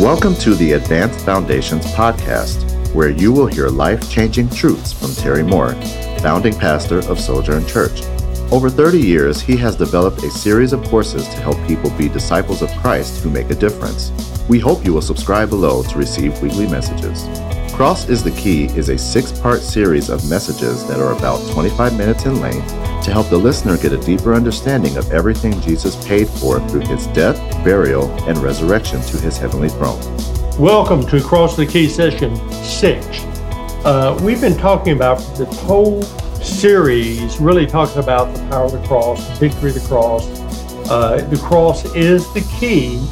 Welcome to the Advanced Foundations podcast, where you will hear life changing truths from Terry Moore, founding pastor of Sojourn Church. Over 30 years, he has developed a series of courses to help people be disciples of Christ who make a difference. We hope you will subscribe below to receive weekly messages. Cross is the Key is a six part series of messages that are about 25 minutes in length to help the listener get a deeper understanding of everything Jesus paid for through his death, burial, and resurrection to his heavenly throne. Welcome to Cross the Key session six. Uh, we've been talking about the whole series, really talking about the power of the cross, the victory of the cross. Uh, the cross is the key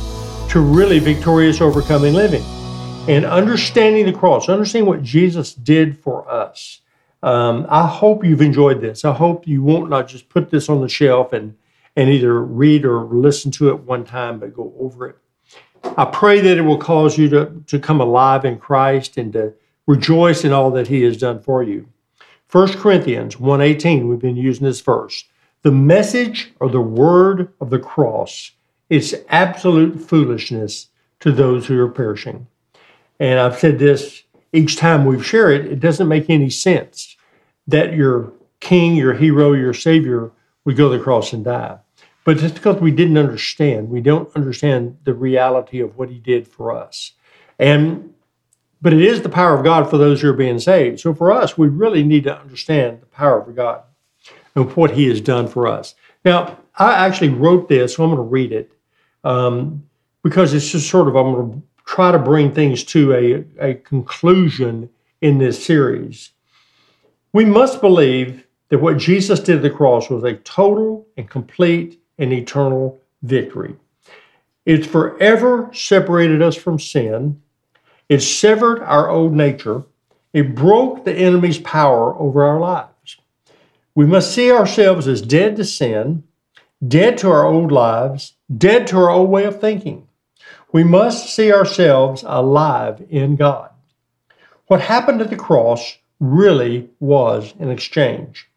to really victorious overcoming living. And understanding the cross, understanding what Jesus did for us. Um, I hope you've enjoyed this. I hope you won't not just put this on the shelf and, and either read or listen to it one time, but go over it. I pray that it will cause you to, to come alive in Christ and to rejoice in all that He has done for you. 1 Corinthians 1.18, we've been using this verse. The message or the word of the cross is absolute foolishness to those who are perishing. And I've said this each time we've shared it, it doesn't make any sense that your king, your hero, your savior would go to the cross and die. But just because we didn't understand, we don't understand the reality of what he did for us. And but it is the power of God for those who are being saved. So for us, we really need to understand the power of God and what he has done for us. Now, I actually wrote this, so I'm going to read it um, because it's just sort of, I'm going to try to bring things to a, a conclusion in this series. We must believe that what Jesus did at the cross was a total and complete and eternal victory. It's forever separated us from sin. It severed our old nature. It broke the enemy's power over our lives. We must see ourselves as dead to sin, dead to our old lives, dead to our old way of thinking. We must see ourselves alive in God. What happened at the cross really was an exchange.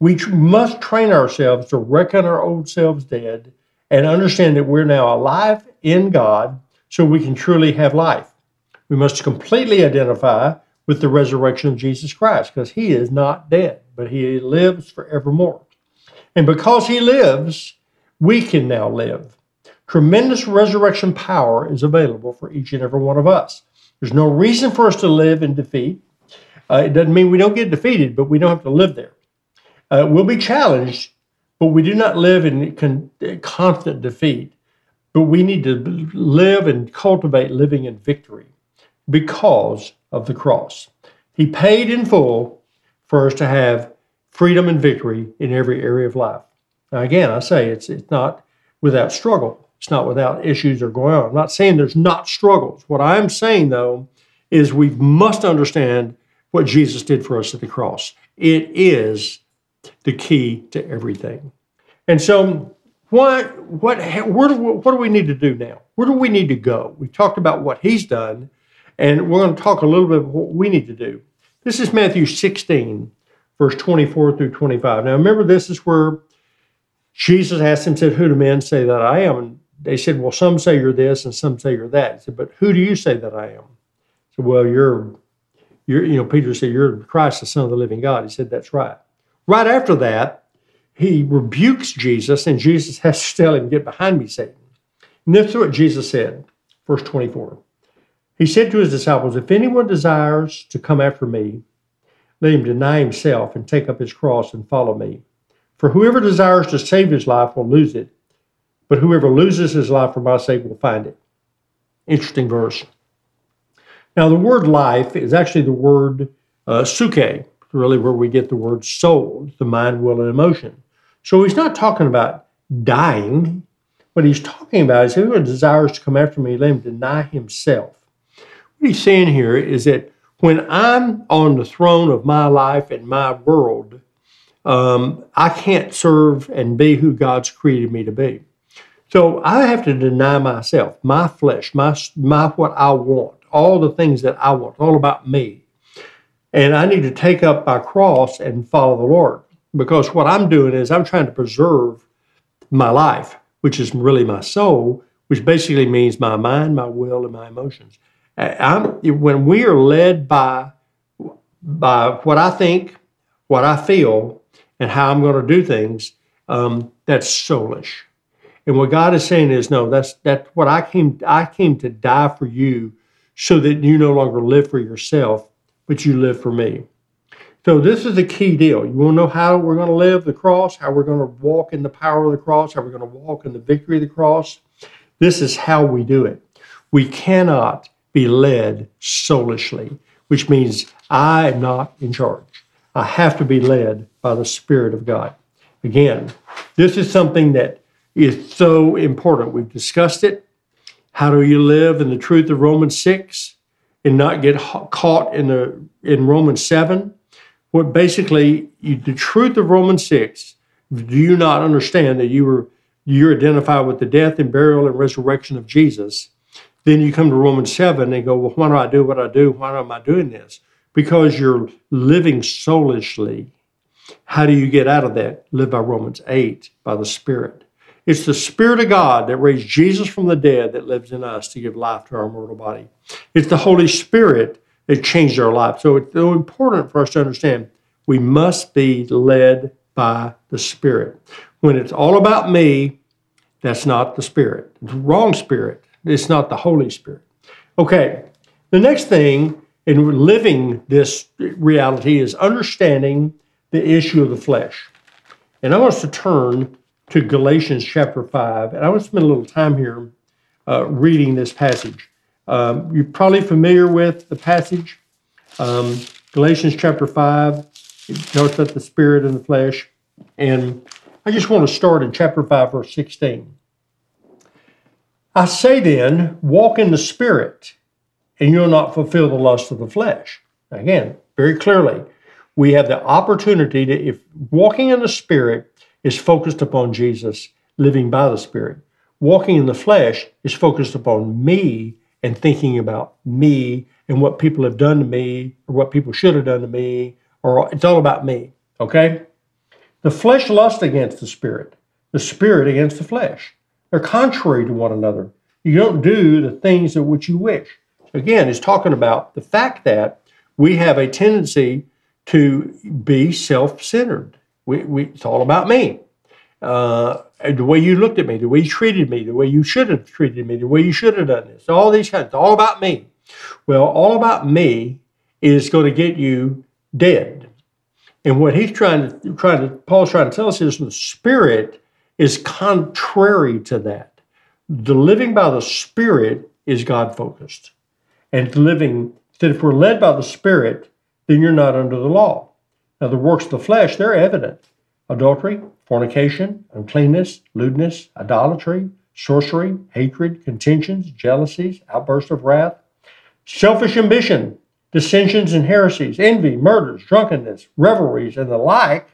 We must train ourselves to reckon our old selves dead and understand that we're now alive in God so we can truly have life. We must completely identify with the resurrection of Jesus Christ because he is not dead, but he lives forevermore. And because he lives, we can now live. Tremendous resurrection power is available for each and every one of us. There's no reason for us to live in defeat. Uh, it doesn't mean we don't get defeated, but we don't have to live there. Uh, we'll be challenged, but we do not live in con- constant defeat. But we need to live and cultivate living in victory because of the cross. He paid in full for us to have freedom and victory in every area of life. Now, again, I say it's, it's not without struggle. It's not without issues are going on. I'm not saying there's not struggles. What I'm saying, though, is we must understand what Jesus did for us at the cross. It is the key to everything. And so, what, what, where do, what do we need to do now? Where do we need to go? We talked about what he's done, and we're going to talk a little bit about what we need to do. This is Matthew 16, verse 24 through 25. Now, remember, this is where Jesus asked him, said, Who do men say that I am? And they said, Well, some say you're this and some say you're that. He said, But who do you say that I am? He said, Well, you're, you're, you know, Peter said, You're Christ, the Son of the living God. He said, That's right. Right after that, he rebukes Jesus, and Jesus has to tell him, Get behind me, Satan. And this is what Jesus said, verse 24. He said to his disciples, If anyone desires to come after me, let him deny himself and take up his cross and follow me. For whoever desires to save his life will lose it but whoever loses his life for my sake will find it. Interesting verse. Now, the word life is actually the word uh, psuche, really where we get the word soul, the mind, will, and emotion. So he's not talking about dying. What he's talking about is whoever desires to come after me, let him deny himself. What he's saying here is that when I'm on the throne of my life and my world, um, I can't serve and be who God's created me to be. So I have to deny myself, my flesh, my, my what I want, all the things that I want, all about me. And I need to take up my cross and follow the Lord. Because what I'm doing is I'm trying to preserve my life, which is really my soul, which basically means my mind, my will, and my emotions. I'm, when we are led by by what I think, what I feel, and how I'm going to do things, um, that's soulish. And what God is saying is, no, that's that's what I came. I came to die for you, so that you no longer live for yourself, but you live for me. So this is the key deal. You want to know how we're going to live the cross, how we're going to walk in the power of the cross, how we're going to walk in the victory of the cross. This is how we do it. We cannot be led soulishly, which means I am not in charge. I have to be led by the Spirit of God. Again, this is something that is so important. We've discussed it. How do you live in the truth of Romans 6 and not get caught in the in Romans 7? What basically you, the truth of Romans 6, do you not understand that you were you're identified with the death and burial and resurrection of Jesus? Then you come to Romans 7 and go, Well, why do I do what I do? Why am I doing this? Because you're living soulishly. How do you get out of that? Live by Romans 8, by the Spirit. It's the Spirit of God that raised Jesus from the dead that lives in us to give life to our mortal body. It's the Holy Spirit that changed our life. So it's so important for us to understand we must be led by the Spirit. When it's all about me, that's not the Spirit. It's the wrong Spirit. It's not the Holy Spirit. Okay, the next thing in living this reality is understanding the issue of the flesh. And I want us to turn to Galatians chapter 5, and I want to spend a little time here uh, reading this passage. Um, you're probably familiar with the passage. Um, Galatians chapter 5, it talks about the spirit and the flesh. And I just want to start in chapter 5, verse 16. I say then, walk in the Spirit, and you'll not fulfill the lust of the flesh. Again, very clearly, we have the opportunity to, if walking in the Spirit is focused upon Jesus, living by the Spirit, walking in the flesh is focused upon me and thinking about me and what people have done to me or what people should have done to me, or it's all about me, okay? The flesh lusts against the Spirit, the Spirit against the flesh. They're contrary to one another. You don't do the things of which you wish. Again, it's talking about the fact that we have a tendency to be self centered. We, we, it's all about me. Uh, the way you looked at me, the way you treated me, the way you should have treated me, the way you should have done this, all these kinds, all about me. Well, all about me is going to get you dead. And what he's trying to, trying to, Paul's trying to tell us is the spirit is contrary to that. The living by the Spirit is God focused. And living, that if we're led by the Spirit, then you're not under the law. Now, the works of the flesh, they're evident adultery, fornication, uncleanness, lewdness, idolatry, sorcery, hatred, contentions, jealousies, outbursts of wrath, selfish ambition, dissensions and heresies, envy, murders, drunkenness, revelries, and the like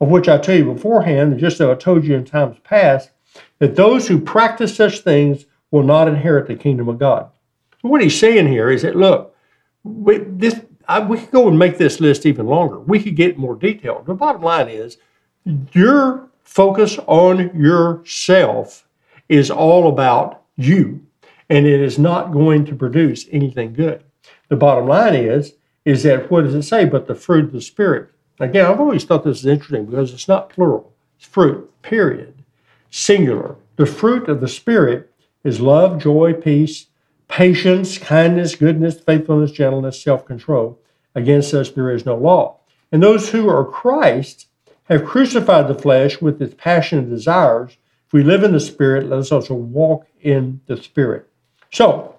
of which I tell you beforehand, just as I told you in times past, that those who practice such things will not inherit the kingdom of God. What he's saying here is that look, this I, we could go and make this list even longer. We could get more detailed. The bottom line is your focus on yourself is all about you, and it is not going to produce anything good. The bottom line is is that what does it say? But the fruit of the spirit Again, I've always thought this is interesting because it's not plural, it's fruit, period. Singular. The fruit of the Spirit is love, joy, peace, patience, kindness, goodness, faithfulness, gentleness, self control. Against such there is no law. And those who are Christ have crucified the flesh with its passion and desires. If we live in the Spirit, let us also walk in the Spirit. So,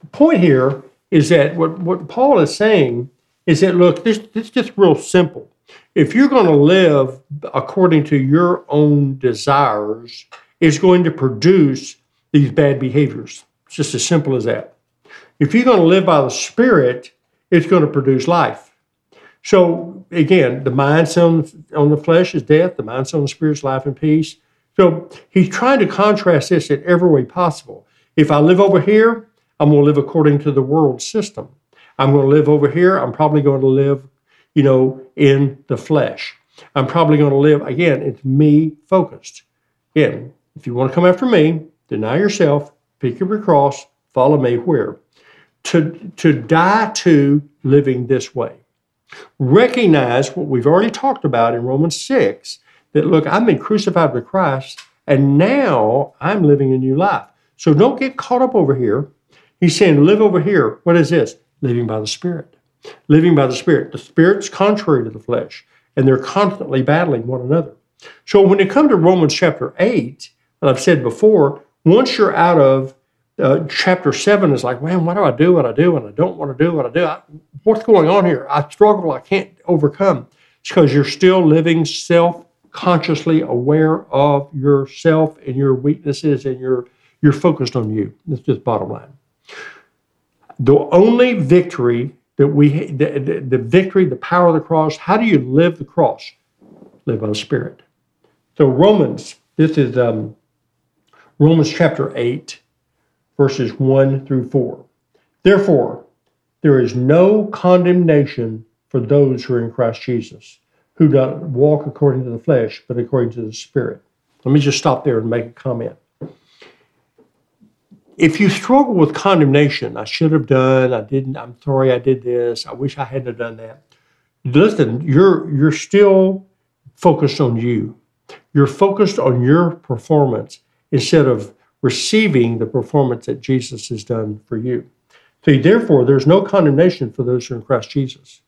the point here is that what, what Paul is saying is that, look, this, this is just real simple if you're going to live according to your own desires, it's going to produce these bad behaviors. It's just as simple as that. If you're going to live by the Spirit, it's going to produce life. So again, the mind on, on the flesh is death, the mind on the spirit is life and peace. So he's trying to contrast this in every way possible. If I live over here, I'm going to live according to the world system. I'm going to live over here, I'm probably going to live you know, in the flesh. I'm probably going to live, again, it's me focused. Again, if you want to come after me, deny yourself, pick up your cross, follow me where? To, to die to living this way. Recognize what we've already talked about in Romans 6 that look, I've been crucified with Christ and now I'm living a new life. So don't get caught up over here. He's saying, live over here. What is this? Living by the Spirit. Living by the Spirit. The Spirit's contrary to the flesh, and they're constantly battling one another. So when you come to Romans chapter 8, and I've said before, once you're out of uh, chapter 7 it's like, man, what do I do? What I do? And I don't want to do what I do. I, what's going on here? I struggle. I can't overcome. It's because you're still living self consciously aware of yourself and your weaknesses and you're you're focused on you. That's just bottom line. The only victory that we the, the, the victory, the power of the cross, how do you live the cross? Live by the Spirit. So Romans, this is um, Romans chapter 8, verses 1 through 4. Therefore, there is no condemnation for those who are in Christ Jesus who do not walk according to the flesh, but according to the Spirit. Let me just stop there and make a comment. If you struggle with condemnation, I should have done, I didn't, I'm sorry I did this, I wish I hadn't done that. Listen, you're you're still focused on you. You're focused on your performance instead of receiving the performance that Jesus has done for you. So therefore, there's no condemnation for those who are in Christ Jesus.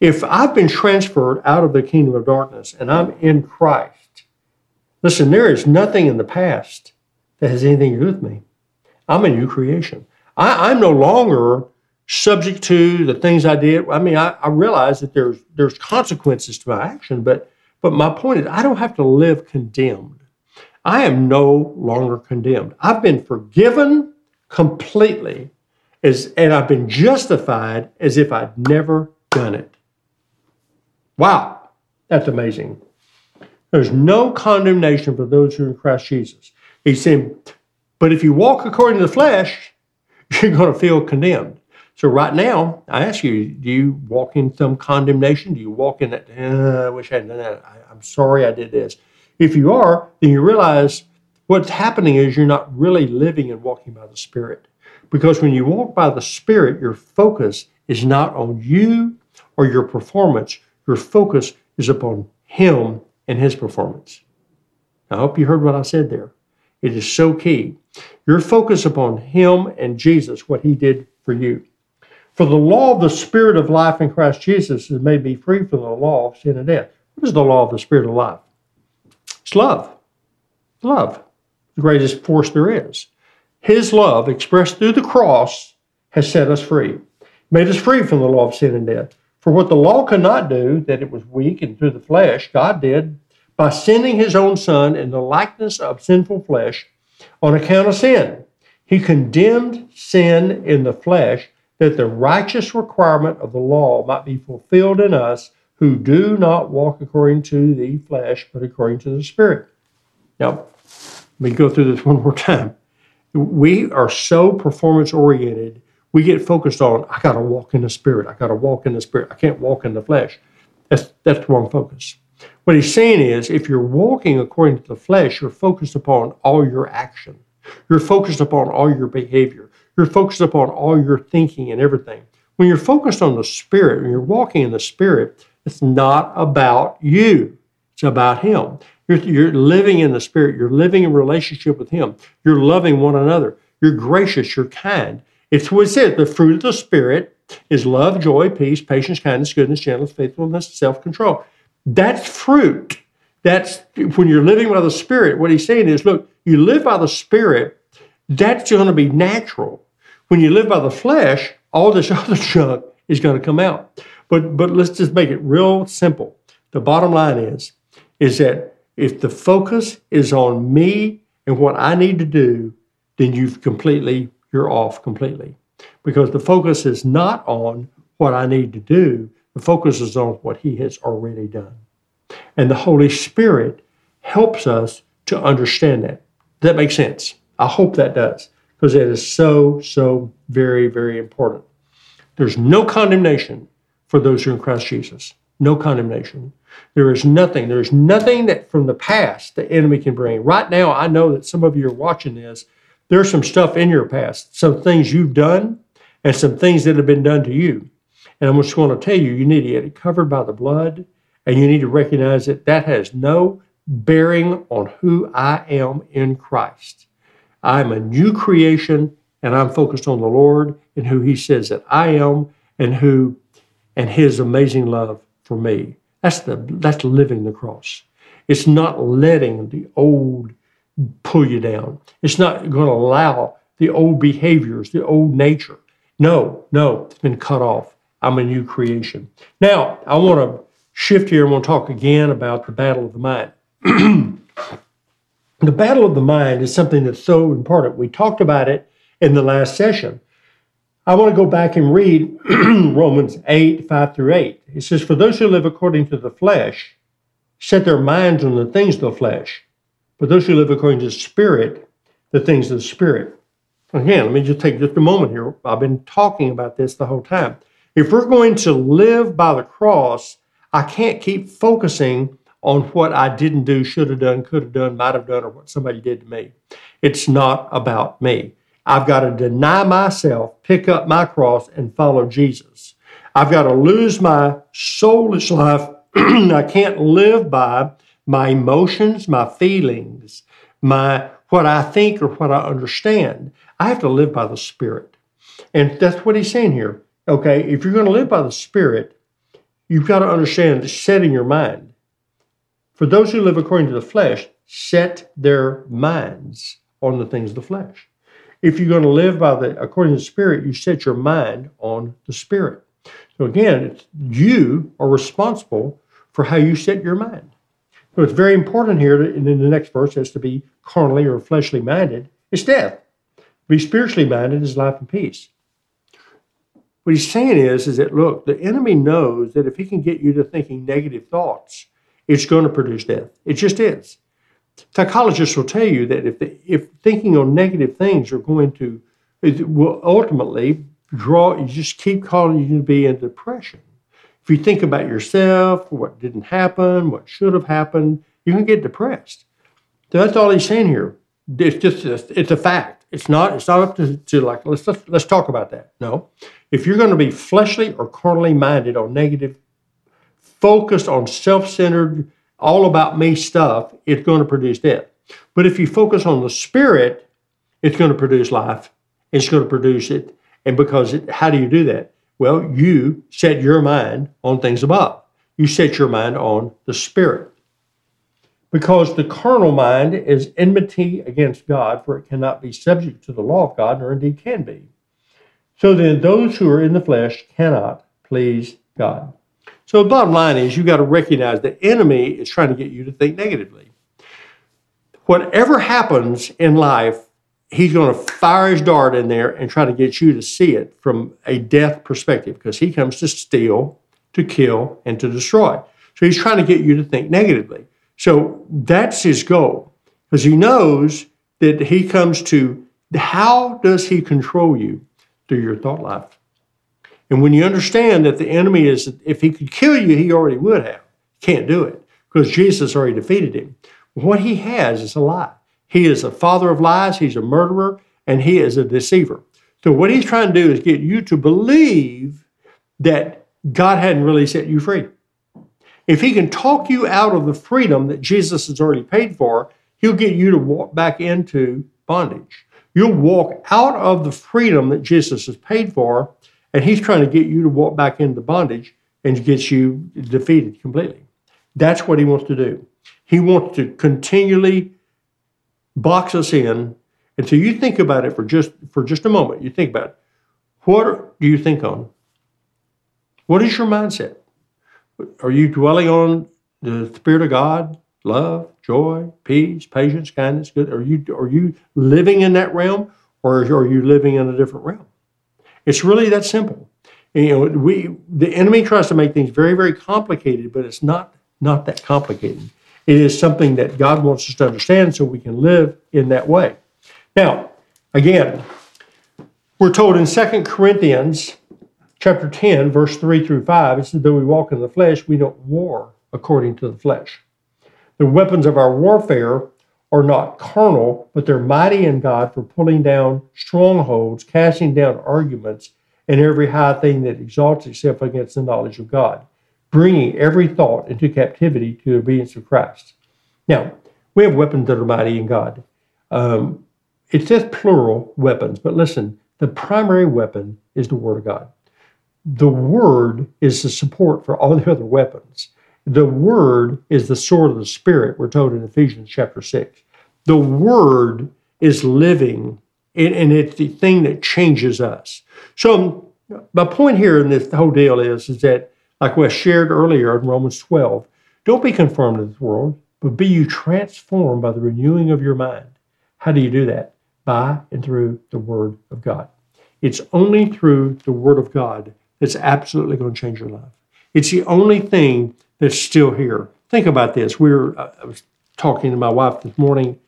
If I've been transferred out of the kingdom of darkness and I'm in Christ, listen, there is nothing in the past that has anything to do with me. I'm a new creation. I, am no longer subject to the things I did. I mean, I, I realize that there's there's consequences to my action, but but my point is I don't have to live condemned. I am no longer condemned. I've been forgiven completely as and I've been justified as if I'd never done it. Wow, that's amazing. There's no condemnation for those who are in Christ Jesus. He's saying, but if you walk according to the flesh, you're going to feel condemned. So right now, I ask you, do you walk in some condemnation? Do you walk in that, uh, I wish I hadn't done that. I, I'm sorry I did this. If you are, then you realize what's happening is you're not really living and walking by the Spirit. Because when you walk by the Spirit, your focus is not on you or your performance. Your focus is upon Him and His performance. I hope you heard what I said there. It is so key. Your focus upon Him and Jesus, what He did for you. For the law of the Spirit of life in Christ Jesus has made me free from the law of sin and death. What is the law of the Spirit of life? Love. Love, the greatest force there is. His love, expressed through the cross, has set us free, made us free from the law of sin and death. For what the law could not do, that it was weak and through the flesh, God did by sending his own Son in the likeness of sinful flesh on account of sin. He condemned sin in the flesh that the righteous requirement of the law might be fulfilled in us who do not walk according to the flesh, but according to the Spirit. Now, let me go through this one more time. We are so performance oriented we get focused on I got to walk in the spirit. I got to walk in the spirit. I can't walk in the flesh. That's that's the wrong focus. What he's saying is, if you're walking according to the flesh, you're focused upon all your action. You're focused upon all your behavior. You're focused upon all your thinking and everything. When you're focused on the spirit, when you're walking in the spirit, it's not about you. It's about him. You're, you're living in the spirit. You're living in relationship with him. You're loving one another. You're gracious. You're kind. It's what it says the fruit of the Spirit is love, joy, peace, patience, kindness, goodness, gentleness, faithfulness, self control. That's fruit. That's when you're living by the Spirit. What he's saying is, look, you live by the Spirit, that's going to be natural. When you live by the flesh, all this other junk is going to come out. But but let's just make it real simple. The bottom line is, is that if the focus is on me and what I need to do, then you've completely you're off completely because the focus is not on what I need to do, the focus is on what He has already done. And the Holy Spirit helps us to understand that. Does that make sense? I hope that does because it is so, so very, very important. There's no condemnation for those who are in Christ Jesus. No condemnation. There is nothing. There is nothing that from the past the enemy can bring. Right now, I know that some of you are watching this there's some stuff in your past, some things you've done, and some things that have been done to you. And I'm just going to tell you, you need to get it covered by the blood, and you need to recognize that that has no bearing on who I am in Christ. I'm a new creation, and I'm focused on the Lord and who He says that I am, and who, and His amazing love for me. That's the that's living the cross. It's not letting the old pull you down. It's not going to allow the old behaviors, the old nature. No, no, it's been cut off. I'm a new creation. Now, I want to shift here and want to talk again about the battle of the mind. the battle of the mind is something that's so important. We talked about it in the last session. I want to go back and read Romans 8, 5 through 8. It says, For those who live according to the flesh set their minds on the things of the flesh, but those who live according to the Spirit, the things of the Spirit. Again, let me just take just a moment here. I've been talking about this the whole time. If we're going to live by the cross, I can't keep focusing on what I didn't do, should have done, could have done, might have done, or what somebody did to me. It's not about me. I've got to deny myself, pick up my cross, and follow Jesus. I've got to lose my soulish life. I can't live by my emotions, my feelings, my what I think or what I understand. I have to live by the Spirit. And that's what he's saying here. Okay, if you're going to live by the Spirit, you've got to understand that setting your mind. For those who live according to the flesh, set their minds on the things of the flesh. If you're going to live by the according to the Spirit, you set your mind on the Spirit. So again, you are responsible for how you set your mind. So it's very important here that in the next verse as to be carnally or fleshly minded is death. Be spiritually minded is life and peace. What he's saying is, is that look, the enemy knows that if he can get you to thinking negative thoughts, it's going to produce death. It just is. Psychologists will tell you that if the, if thinking on negative things are going to it will ultimately draw you just keep calling you to be in depression. If you think about yourself, what didn't happen, what should have happened, you can get depressed. So that's all he's saying here. It's just it's a fact. It's not it's not up to, to like let's, let's let's talk about that. No, if you're going to be fleshly or carnally minded or negative, focused on self-centered, all about me stuff, it's going to produce death. But if you focus on the spirit, it's going to produce life. It's going to produce it. And because it, how do you do that? Well, you set your mind on things above. You set your mind on the Spirit. Because the carnal mind is enmity against God, for it cannot be subject to the law of God, nor indeed can be. So then, those who are in the flesh cannot please God. So the bottom line is you've got to recognize the enemy is trying to get you to think negatively. Whatever happens in life, he's going to fire his dart in there and try to get you to see it from a death perspective because he comes to steal, to kill, and to destroy. So he's trying to get you to think negatively. So that's his goal because he knows that he comes to how does he control you through your thought life? And when you understand that the enemy is, if he could kill you, he already would have. Can't do it because Jesus already defeated him. What he has is a lie. He is a father of lies, he's a murderer, and he is a deceiver. So, what he's trying to do is get you to believe that God hadn't really set you free. If he can talk you out of the freedom that Jesus has already paid for, he'll get you to walk back into bondage. You'll walk out of the freedom that Jesus has paid for, and he's trying to get you to walk back into bondage and get you defeated completely. That's what he wants to do. He wants to continually box us in. And so you think about it for just for just a moment. You think about it. What do you think on? What is your mindset? Are you dwelling on the Spirit of God, love, joy, peace, patience, kindness, good? Are you are you living in that realm, or are you living in a different realm? It's really that simple. And, you know, we the enemy tries to make things very, very complicated, but it's not not that complicated. It is something that God wants us to understand so we can live in that way. Now, again, we're told in 2 Corinthians chapter 10, verse 3 through 5, it says, Though we walk in the flesh, we don't war according to the flesh. The weapons of our warfare are not carnal, but they're mighty in God for pulling down strongholds, casting down arguments, and every high thing that exalts itself against the knowledge of God, bringing every thought into captivity to the obedience of Christ. Now, we have weapons that are mighty in God. Um, it says plural weapons, but listen, the primary weapon is the Word of God. The Word is the support for all the other weapons. The Word is the sword of the Spirit, we're told in Ephesians chapter 6. The Word is living, and, it's the thing that changes us. So, my point here in this whole deal is, is that, like we shared earlier in Romans 12, don't be conformed to this world, but be you transformed by the renewing of your mind. How do you do that? By and through the Word of God. It's only through the Word of God that's absolutely going to change your life. It's the only thing that's still here. Think about this. We were, uh, I was talking to my wife this morning.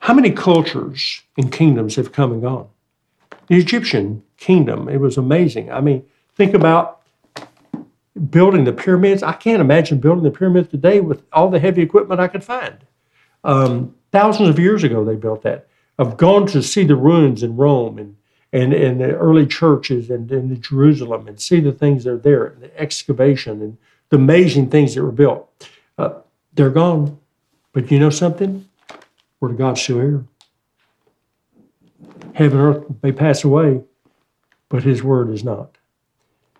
How many cultures and kingdoms have come and gone? The Egyptian kingdom, it was amazing. I mean, think about building the pyramids. I can't imagine building the pyramids today with all the heavy equipment I could find. Um, thousands of years ago, they built that. I've gone to see the ruins in Rome and and, and the early churches and in Jerusalem and see the things that are there, and the excavation and the amazing things that were built. Uh, they're gone. But you know something? Word of God's still here. Heaven and earth may pass away, but His word is not.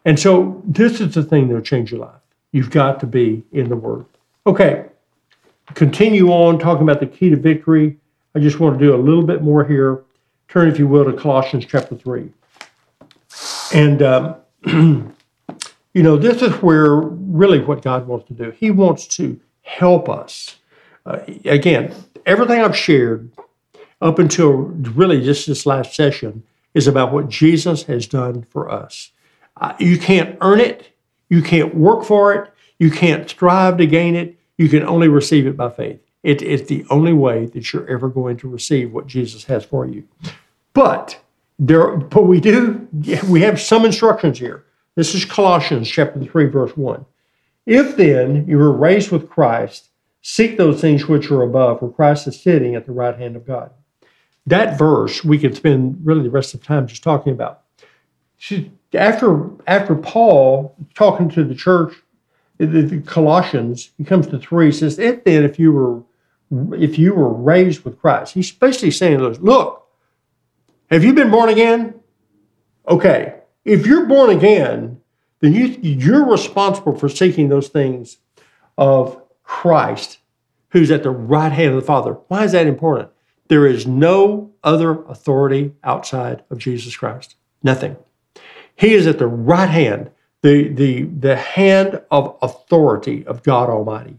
And so this is the thing that'll change your life. You've got to be in the Word. Okay, continue on talking about the key to victory. I just want to do a little bit more here. Turn, if you will, to Colossians chapter 3. And, um, you know, this is where really what God wants to do. He wants to help us. Uh, again, everything I've shared up until really just this last session is about what Jesus has done for us. Uh, you can't earn it, you can't work for it, you can't strive to gain it, you can only receive it by faith. It is the only way that you're ever going to receive what Jesus has for you. But there, but we do, we have some instructions here. This is Colossians chapter 3, verse 1. If then you were raised with Christ, seek those things which are above, where Christ is sitting at the right hand of God. That verse we could spend really the rest of the time just talking about. After after Paul talking to the church, the, the Colossians, he comes to three, he says, if then if you were if you were raised with Christ. He's basically saying, look, have you been born again? Okay. If you're born again, then you, you're responsible for seeking those things of Christ, who's at the right hand of the Father. Why is that important? There is no other authority outside of Jesus Christ. Nothing. He is at the right hand, the, the, the hand of authority of God Almighty.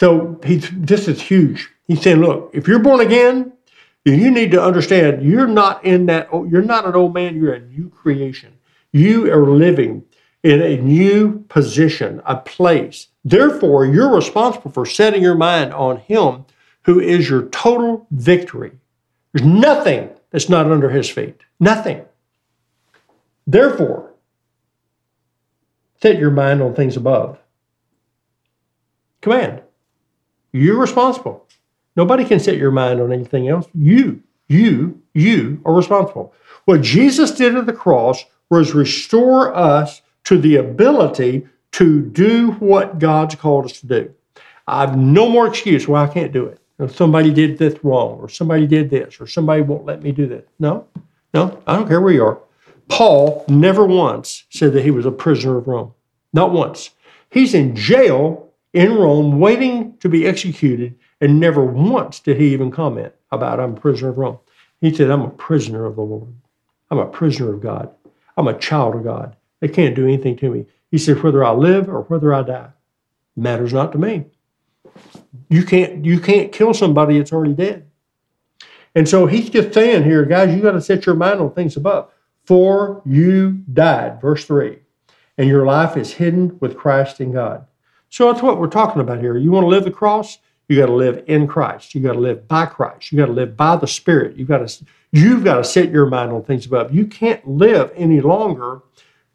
So he, this is huge. He's saying, look, if you're born again, you need to understand you're not in that, you're not an old man, you're a new creation. You are living in a new position, a place. Therefore, you're responsible for setting your mind on Him who is your total victory. There's nothing that's not under His feet. Nothing. Therefore, set your mind on things above. Command. You're responsible. Nobody can set your mind on anything else. You, you, you are responsible. What Jesus did at the cross was restore us to the ability to do what God's called us to do. I have no more excuse why I can't do it. If somebody did this wrong, or somebody did this, or somebody won't let me do this. No, no, I don't care where you are. Paul never once said that he was a prisoner of Rome. Not once. He's in jail in Rome waiting to be executed, and never once did he even comment about, I'm a prisoner of Rome. He said, I'm a prisoner of the Lord. I'm a prisoner of God. I'm a child of God. They can't do anything to me. He said, whether I live or whether I die, matters not to me. You can't, you can't kill somebody that's already dead. And so he's just saying here, guys, you got to set your mind on things above. For you died, verse 3, and your life is hidden with Christ in God. So that's what we're talking about here. You want to live the cross? You got to live in Christ. You got to live by Christ. You got to live by the Spirit. You got to you've got to set your mind on things above. You can't live any longer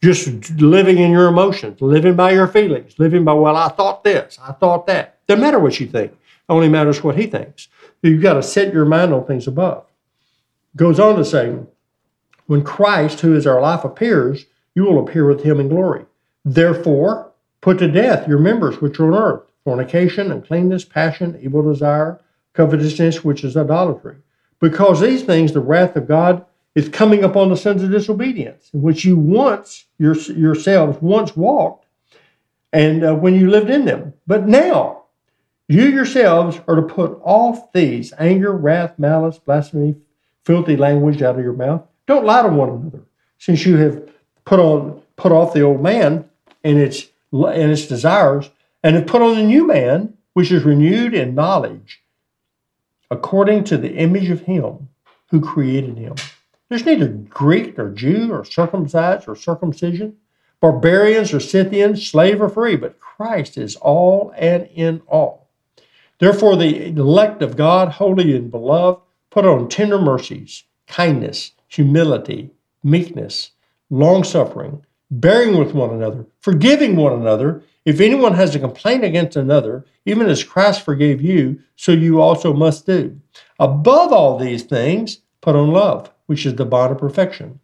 just living in your emotions, living by your feelings, living by well, I thought this, I thought that. Doesn't matter what you think. only matters what he thinks. You've got to set your mind on things above. Goes on to say, when Christ, who is our life, appears, you will appear with him in glory. Therefore, put to death your members which are on earth fornication, uncleanness, passion, evil desire, covetousness, which is idolatry. Because these things, the wrath of God is coming upon the sons of disobedience, in which you once your, yourselves once walked, and uh, when you lived in them. But now you yourselves are to put off these anger, wrath, malice, blasphemy, filthy language out of your mouth. Don't lie to one another, since you have put on put off the old man and its and its desires, and have put on the new man, which is renewed in knowledge, according to the image of him who created him. There's neither Greek nor Jew or circumcised or circumcision, barbarians or Scythians, slave or free, but Christ is all and in all. Therefore, the elect of God, holy and beloved, put on tender mercies, kindness, humility, meekness, long suffering, bearing with one another, forgiving one another. If anyone has a complaint against another, even as Christ forgave you, so you also must do. Above all these things, put on love, which is the bond of perfection.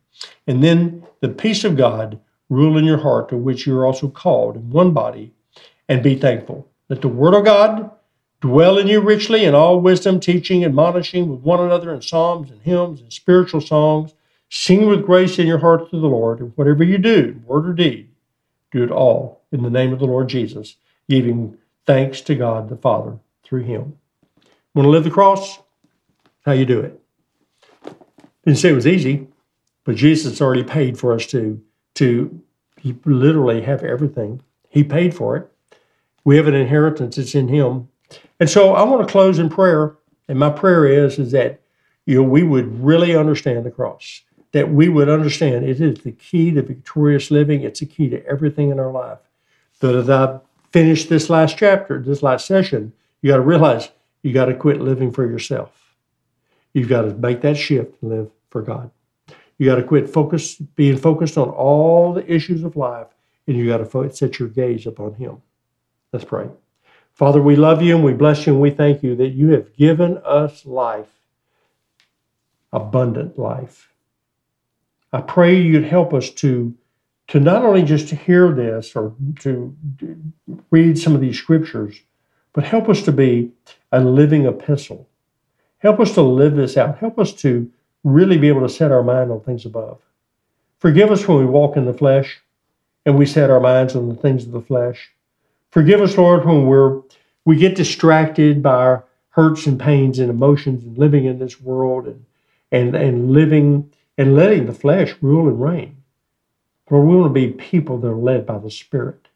And then the peace of God rule in your heart, to which you are also called in one body, and be thankful. Let the word of God dwell in you richly in all wisdom, teaching, admonishing with one another in psalms and hymns and spiritual songs Sing with grace in your heart to the Lord, and whatever you do, word or deed, do it all in the name of the Lord Jesus, giving thanks to God the Father through him. Want to live the cross? How you do it. Didn't say it was easy, but Jesus already paid for us to, to literally have everything. He paid for it. We have an inheritance, it's in him. And so I want to close in prayer. And my prayer is, is that you know, we would really understand the cross that we would understand it is the key to victorious living. It's the key to everything in our life. But as I finish this last chapter, this last session, you got to realize you got to quit living for yourself. You've got to make that shift and live for God. You got to quit focus, being focused on all the issues of life, and you got to set your gaze upon Him. Let's pray. Father, we love you and we bless you and we thank you that you have given us life, abundant life. I pray you'd help us to to not only just to hear this or to read some of these scriptures, but help us to be a living epistle. Help us to live this out. Help us to really be able to set our mind on things above. Forgive us when we walk in the flesh and we set our minds on the things of the flesh. Forgive us, Lord, when we're we get distracted by our hurts and pains and emotions and living in this world and and, and living and letting the flesh rule and reign. For we want to be people that are led by the Spirit.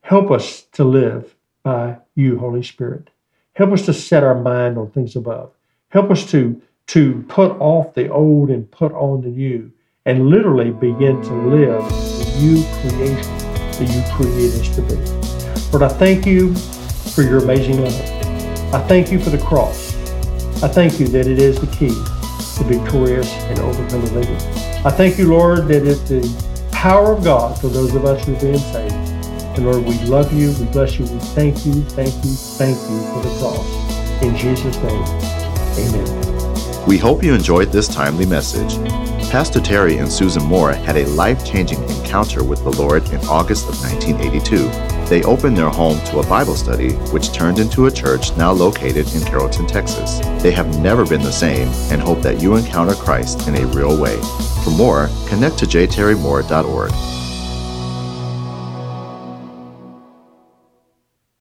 Help us to live by you, Holy Spirit. Help us to set our mind on things above. Help us to, to put off the old and put on the new and literally begin to live the new creation that you created us to be. Lord, I thank you for your amazing love. I thank you for the cross. I thank you that it is the key the victorious and overcome the living. I thank you, Lord, that it's the power of God for those of us who are being saved. And Lord, we love you, we bless you, we thank you, thank you, thank you for the cross. In Jesus' name, amen. We hope you enjoyed this timely message. Pastor Terry and Susan Moore had a life changing encounter with the Lord in August of 1982. They opened their home to a Bible study, which turned into a church now located in Carrollton, Texas. They have never been the same and hope that you encounter Christ in a real way. For more, connect to jterrymoore.org.